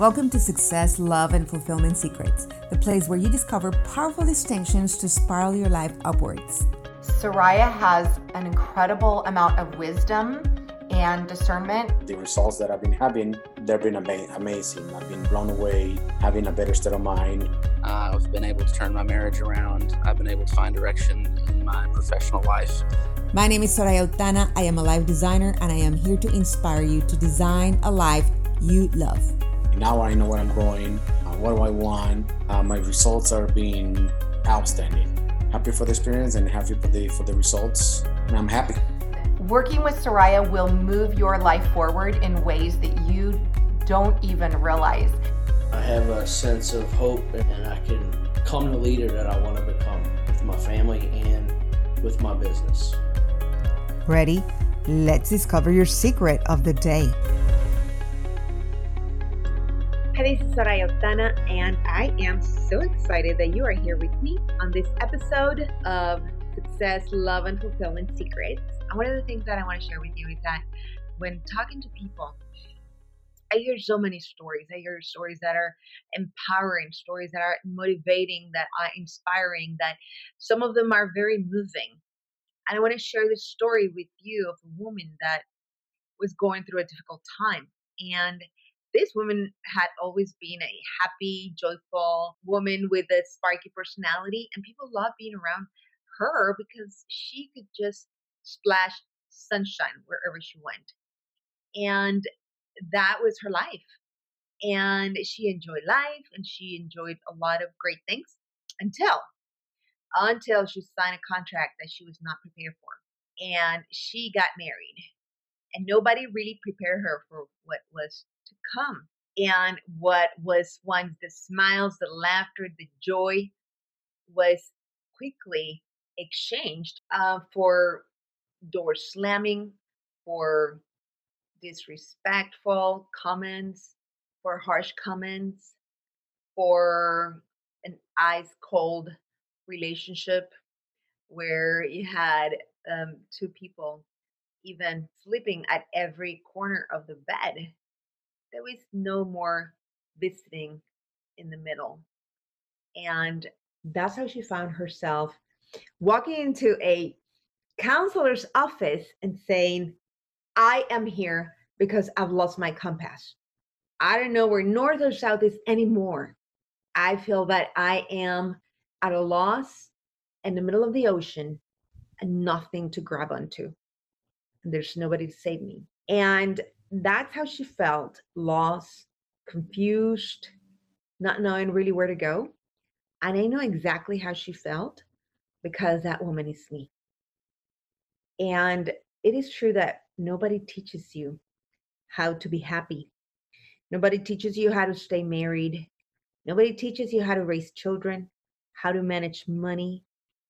Welcome to Success, Love, and Fulfillment Secrets, the place where you discover powerful distinctions to spiral your life upwards. Soraya has an incredible amount of wisdom and discernment. The results that I've been having, they've been ama- amazing. I've been blown away, having a better state of mind. Uh, I've been able to turn my marriage around. I've been able to find direction in my professional life. My name is Soraya Autana. I am a life designer and I am here to inspire you to design a life you love. Now I know where I'm going, uh, what do I want. Uh, my results are being outstanding. Happy for the experience and happy for the for the results, and I'm happy. Working with Soraya will move your life forward in ways that you don't even realize. I have a sense of hope and I can become the leader that I want to become with my family and with my business. Ready? Let's discover your secret of the day. Hi, this is Soraya and I am so excited that you are here with me on this episode of Success, Love, and Fulfillment Secrets. And one of the things that I want to share with you is that when talking to people, I hear so many stories. I hear stories that are empowering, stories that are motivating, that are inspiring, that some of them are very moving. And I want to share this story with you of a woman that was going through a difficult time. And this woman had always been a happy, joyful woman with a sparky personality, and people loved being around her because she could just splash sunshine wherever she went. And that was her life. And she enjoyed life and she enjoyed a lot of great things until until she signed a contract that she was not prepared for. And she got married. And nobody really prepared her for what was to come. And what was once the smiles, the laughter, the joy was quickly exchanged uh, for door slamming, for disrespectful comments, for harsh comments, for an ice cold relationship where you had um, two people even sleeping at every corner of the bed. There was no more visiting in the middle. And that's how she found herself walking into a counselor's office and saying, I am here because I've lost my compass. I don't know where north or south is anymore. I feel that I am at a loss in the middle of the ocean and nothing to grab onto. And there's nobody to save me. And that's how she felt lost, confused, not knowing really where to go. And I know exactly how she felt because that woman is me. And it is true that nobody teaches you how to be happy. Nobody teaches you how to stay married. Nobody teaches you how to raise children, how to manage money,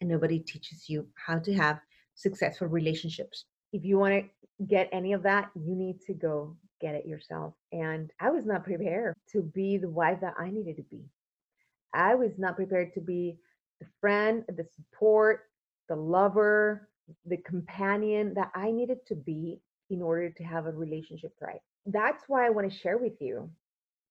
and nobody teaches you how to have successful relationships. If you want to get any of that, you need to go get it yourself. And I was not prepared to be the wife that I needed to be. I was not prepared to be the friend, the support, the lover, the companion that I needed to be in order to have a relationship right. That's why I want to share with you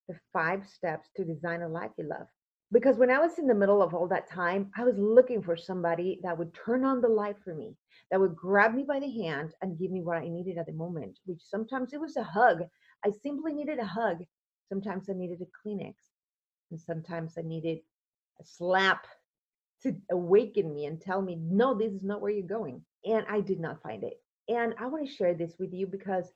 the five steps to design a life you love. Because when I was in the middle of all that time, I was looking for somebody that would turn on the light for me, that would grab me by the hand and give me what I needed at the moment, which sometimes it was a hug. I simply needed a hug. Sometimes I needed a Kleenex. And sometimes I needed a slap to awaken me and tell me, no, this is not where you're going. And I did not find it. And I want to share this with you because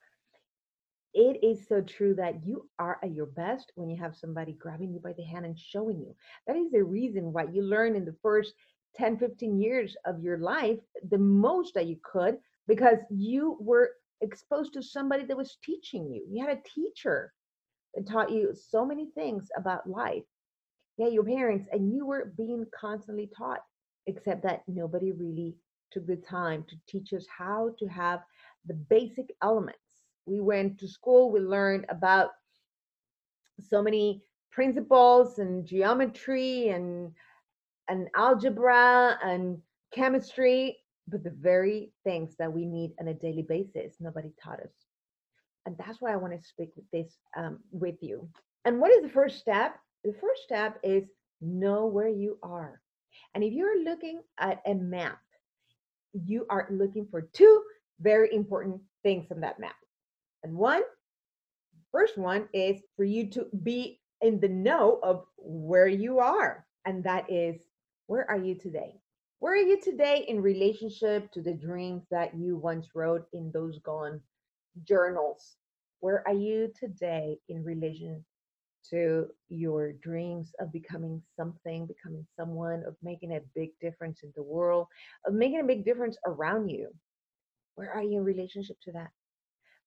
it is so true that you are at your best when you have somebody grabbing you by the hand and showing you. That is the reason why you learn in the first 10, 15 years of your life the most that you could because you were exposed to somebody that was teaching you. You had a teacher that taught you so many things about life. Yeah, your parents, and you were being constantly taught, except that nobody really took the time to teach us how to have the basic elements. We went to school, we learned about so many principles and geometry and and algebra and chemistry, but the very things that we need on a daily basis, nobody taught us. And that's why I want to speak with this um, with you And what is the first step? The first step is know where you are. And if you're looking at a map, you are looking for two very important things on that map. And one, first one is for you to be in the know of where you are. And that is, where are you today? Where are you today in relationship to the dreams that you once wrote in those gone journals? Where are you today in relation to your dreams of becoming something, becoming someone, of making a big difference in the world, of making a big difference around you? Where are you in relationship to that?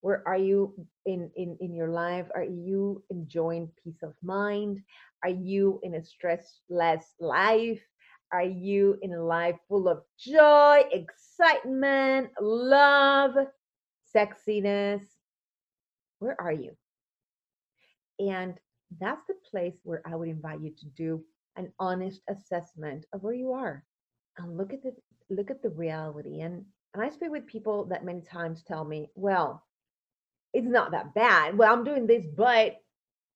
Where are you in, in, in your life? Are you enjoying peace of mind? Are you in a stressless life? Are you in a life full of joy, excitement, love, sexiness? Where are you? And that's the place where I would invite you to do an honest assessment of where you are and look at the look at the reality. And and I speak with people that many times tell me, well, it's not that bad. Well, I'm doing this, but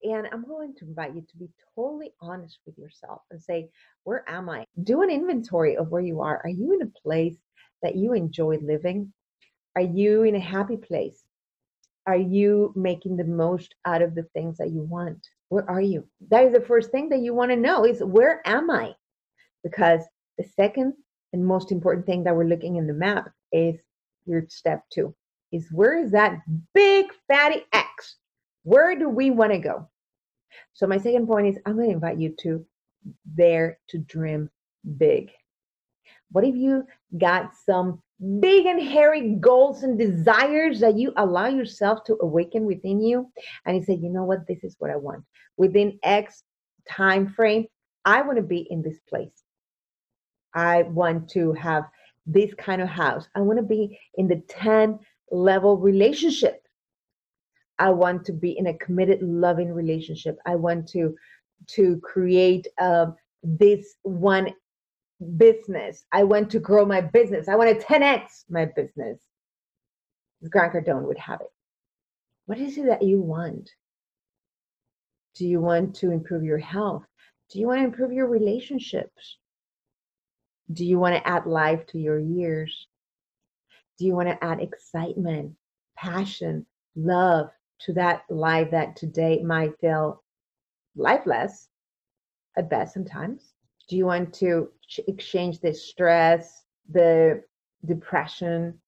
and I'm going to invite you to be totally honest with yourself and say, where am I? Do an inventory of where you are. Are you in a place that you enjoy living? Are you in a happy place? Are you making the most out of the things that you want? Where are you? That is the first thing that you want to know is where am I? Because the second and most important thing that we're looking in the map is your step two is where is that big fatty X? Where do we want to go? So my second point is I'm going to invite you to dare to dream big. What if you got some big and hairy goals and desires that you allow yourself to awaken within you and you say, you know what, this is what I want. Within X time frame, I want to be in this place. I want to have this kind of house. I want to be in the 10 level relationship. I want to be in a committed, loving relationship. I want to to create uh, this one business. I want to grow my business. I want to 10x my business. Grant Cardone would have it. What is it that you want? Do you want to improve your health? Do you want to improve your relationships? Do you want to add life to your years? Do you want to add excitement, passion, love to that life that today might feel lifeless at best sometimes? Do you want to exchange the stress, the depression,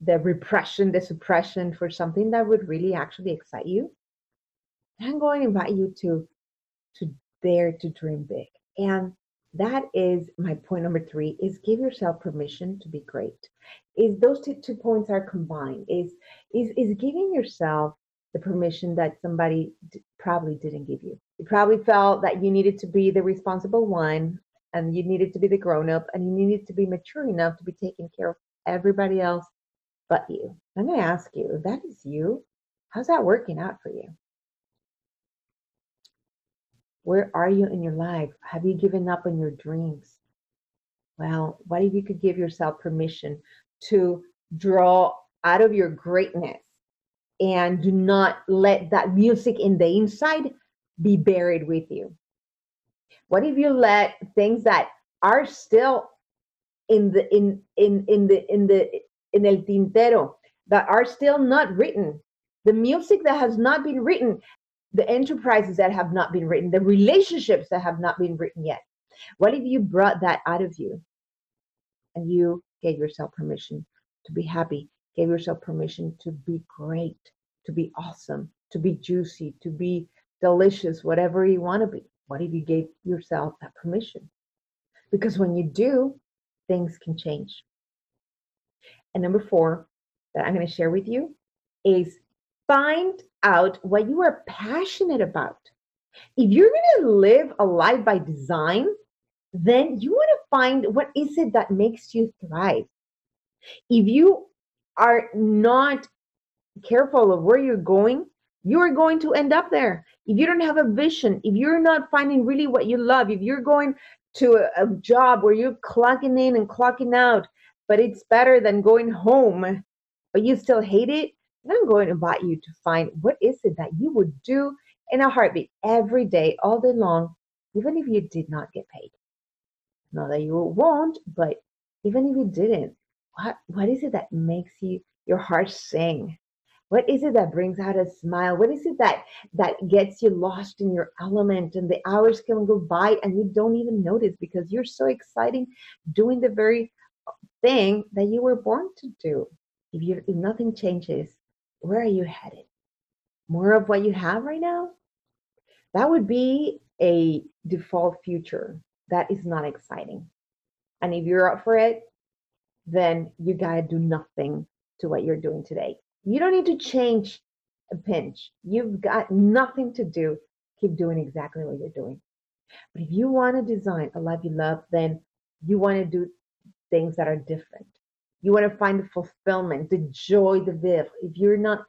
the repression, the suppression for something that would really actually excite you? I'm going to invite you to to dare to dream big. And that is my point number three is give yourself permission to be great is those two, two points are combined is is is giving yourself the permission that somebody d- probably didn't give you you probably felt that you needed to be the responsible one and you needed to be the grown up and you needed to be mature enough to be taking care of everybody else but you i'm going to ask you if that is you how's that working out for you where are you in your life? Have you given up on your dreams? Well, what if you could give yourself permission to draw out of your greatness and do not let that music in the inside be buried with you? What if you let things that are still in the in in in the in the in el tintero that are still not written the music that has not been written the enterprises that have not been written, the relationships that have not been written yet. What if you brought that out of you and you gave yourself permission to be happy, gave yourself permission to be great, to be awesome, to be juicy, to be delicious, whatever you want to be? What if you gave yourself that permission? Because when you do, things can change. And number four that I'm going to share with you is find out what you are passionate about. If you're going to live a life by design, then you want to find what is it that makes you thrive. If you are not careful of where you're going, you are going to end up there. If you don't have a vision, if you're not finding really what you love, if you're going to a, a job where you're clocking in and clocking out, but it's better than going home, but you still hate it, I'm going to invite you to find what is it that you would do in a heartbeat every day, all day long, even if you did not get paid. Not that you won't, but even if you didn't, what what is it that makes you your heart sing? What is it that brings out a smile? What is it that that gets you lost in your element and the hours can go by and you don't even notice because you're so exciting doing the very thing that you were born to do. If you if nothing changes, where are you headed? More of what you have right now? That would be a default future. That is not exciting. And if you're up for it, then you got to do nothing to what you're doing today. You don't need to change a pinch. You've got nothing to do. Keep doing exactly what you're doing. But if you want to design a life you love, then you want to do things that are different. You want to find the fulfillment, the joy, the viv. If you're not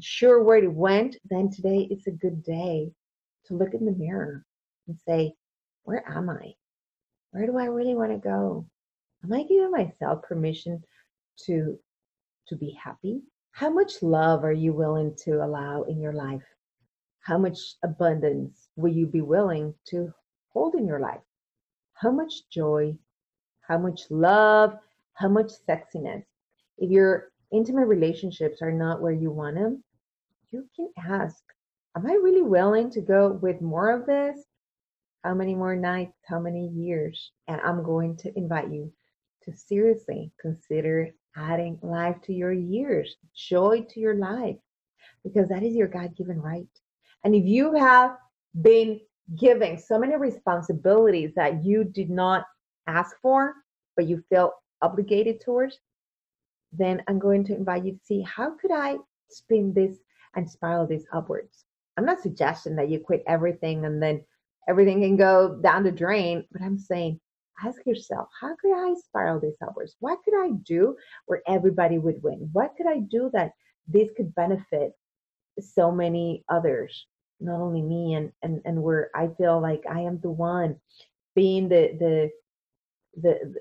sure where it went, then today is a good day to look in the mirror and say, Where am I? Where do I really want to go? Am I giving myself permission to to be happy? How much love are you willing to allow in your life? How much abundance will you be willing to hold in your life? How much joy? How much love? How much sexiness? If your intimate relationships are not where you want them, you can ask, Am I really willing to go with more of this? How many more nights? How many years? And I'm going to invite you to seriously consider adding life to your years, joy to your life, because that is your God given right. And if you have been giving so many responsibilities that you did not ask for, but you feel obligated towards, then I'm going to invite you to see how could I spin this and spiral this upwards. I'm not suggesting that you quit everything and then everything can go down the drain, but I'm saying ask yourself, how could I spiral this upwards? What could I do where everybody would win? What could I do that this could benefit so many others, not only me and and and where I feel like I am the one being the the the the,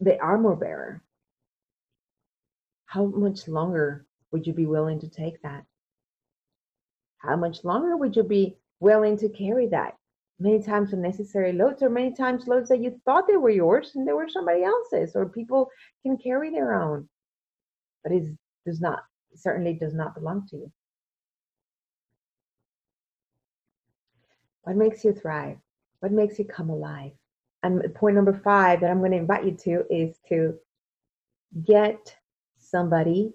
the armor bearer. How much longer would you be willing to take that? How much longer would you be willing to carry that? many times unnecessary loads or many times loads that you thought they were yours and they were somebody else's or people can carry their own. But it does not certainly does not belong to you. What makes you thrive? What makes you come alive? And point number five that i'm going to invite you to is to get somebody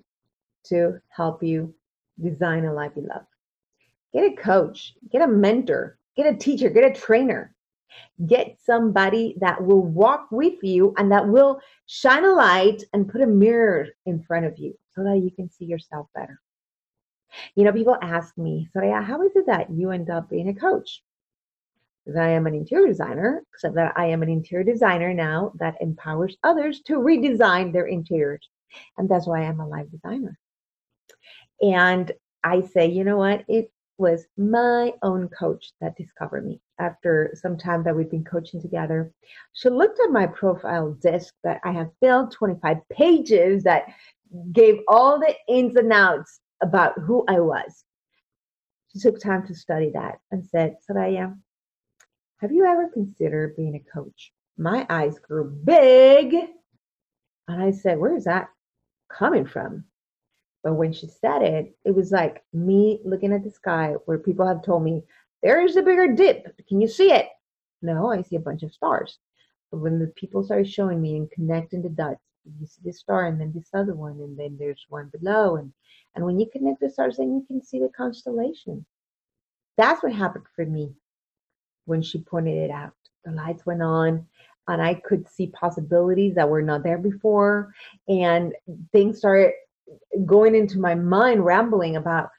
to help you design a life you love get a coach get a mentor Get a teacher, get a trainer. Get somebody that will walk with you and that will shine a light and put a mirror in front of you so that you can see yourself better. You know, people ask me, Soraya, how is it that you end up being a coach? Because I am an interior designer, except that I am an interior designer now that empowers others to redesign their interiors. And that's why I'm a life designer. And I say, you know what? It was my own coach that discovered me after some time that we've been coaching together. She looked at my profile DISC that I have filled 25 pages that gave all the ins and outs about who I was. She took time to study that and said, Soraya, have you ever considered being a coach? My eyes grew big. And I said, Where is that coming from? But when she said it, it was like me looking at the sky where people have told me, there's a Big Dipper. Can you see it? No, I see a bunch of stars. But when the people started showing me and connecting the dots, you see this star and then this other one, and then there's one below. And, and when you connect the stars, then you can see the constellation. That's what happened for me when she pointed it out. The lights went on and I could see possibilities that were not there before. And things started going into my mind rambling about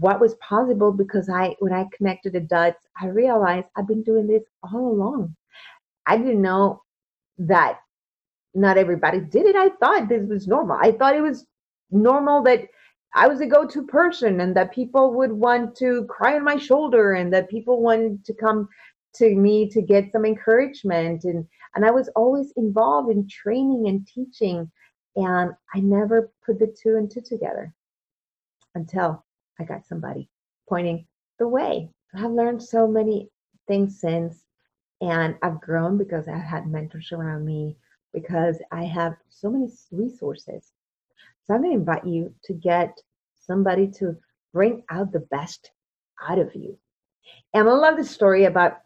what was possible because I when I connected the dots, I realized I've been doing this all along. I didn't know that not everybody did it. I thought this was normal. I thought it was normal that I was a go-to person and that people would want to cry on my shoulder and that people wanted to come to me to get some encouragement and and I was always involved in training and teaching and I never put the two and two together. until I got somebody pointing the way. I've learned so many things since, and I've grown because I've had mentors around me, because I have so many resources. So I'm going to invite you to get somebody to bring out the best out of you. And I love the story about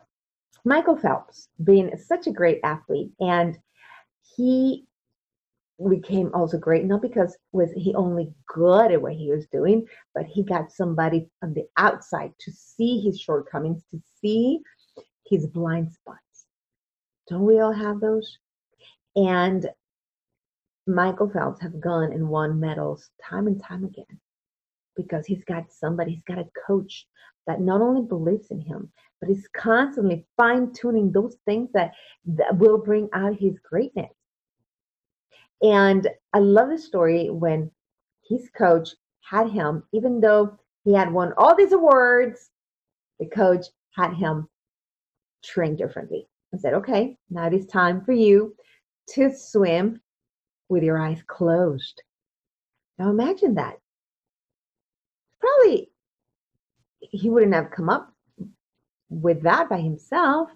Michael Phelps being such a great athlete, and he became also great not because was he only good at what he was doing, but he got somebody on the outside to see his shortcomings, to see his blind spots. Don't we all have those? And Michael Phelps have gone and won medals time and time again because he's got somebody, he's got a coach that not only believes in him, but is constantly fine tuning those things that, that will bring out his greatness. And I love the story when his coach had him, even though he had won all these awards, the coach had him train differently and said, okay, now it is time for you to swim with your eyes closed. Now imagine that. Probably he wouldn't have come up with that by himself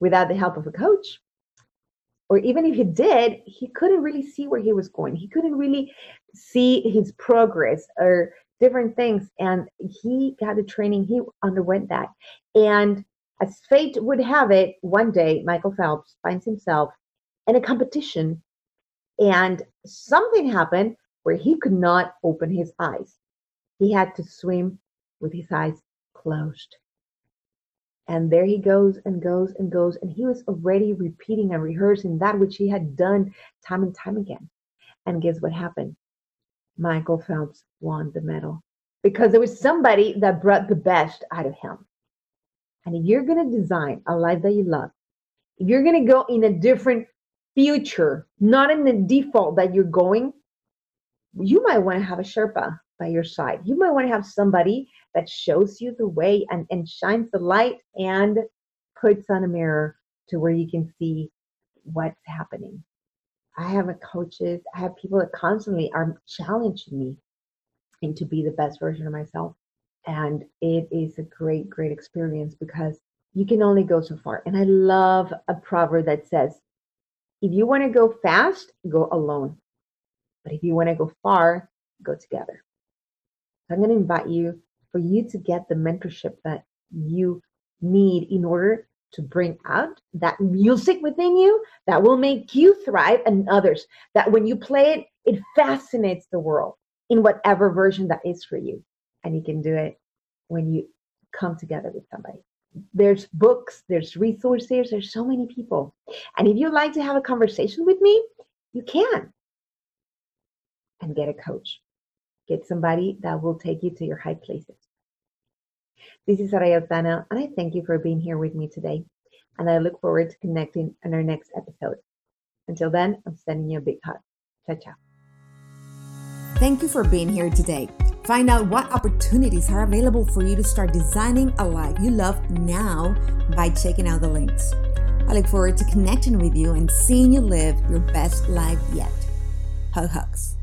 without the help of a coach. Or even if he did, he couldn't really see where he was going. He couldn't really see his progress or different things. And he got the training, he underwent that. And as fate would have it, one day Michael Phelps finds himself in a competition and something happened where he could not open his eyes. He had to swim with his eyes closed. And there he goes and goes and goes. And he was already repeating and rehearsing that which he had done time and time again. And guess what happened? Michael Phelps won the medal because there was somebody that brought the best out of him. And if you're going to design a life that you love, if you're going to go in a different future, not in the default that you're going, you might want to have a Sherpa by your side. You might want to have somebody that shows you the way and, and shines the light and puts on a mirror to where you can see what's happening. I have coaches, I have people that constantly are challenging me and to be the best version of myself. And it is a great, great experience because you can only go so far. And I love a proverb that says, if you want to go fast, go alone. But if you want to go far, go together. I'm going to invite you for you to get the mentorship that you need in order to bring out that music within you that will make you thrive and others. That when you play it, it fascinates the world in whatever version that is for you. And you can do it when you come together with somebody. There's books, there's resources, there's so many people. And if you'd like to have a conversation with me, you can. And get a coach. Get somebody that will take you to your high places. This is Soraya Autana, and I thank you for being here with me today. And I look forward to connecting in our next episode. Until then, I'm sending you a big hug. Ciao, ciao. Thank you for being here today. Find out what opportunities are available for you to start designing a life you love now by checking out the links. I look forward to connecting with you and seeing you live your best life yet. Hug hugs.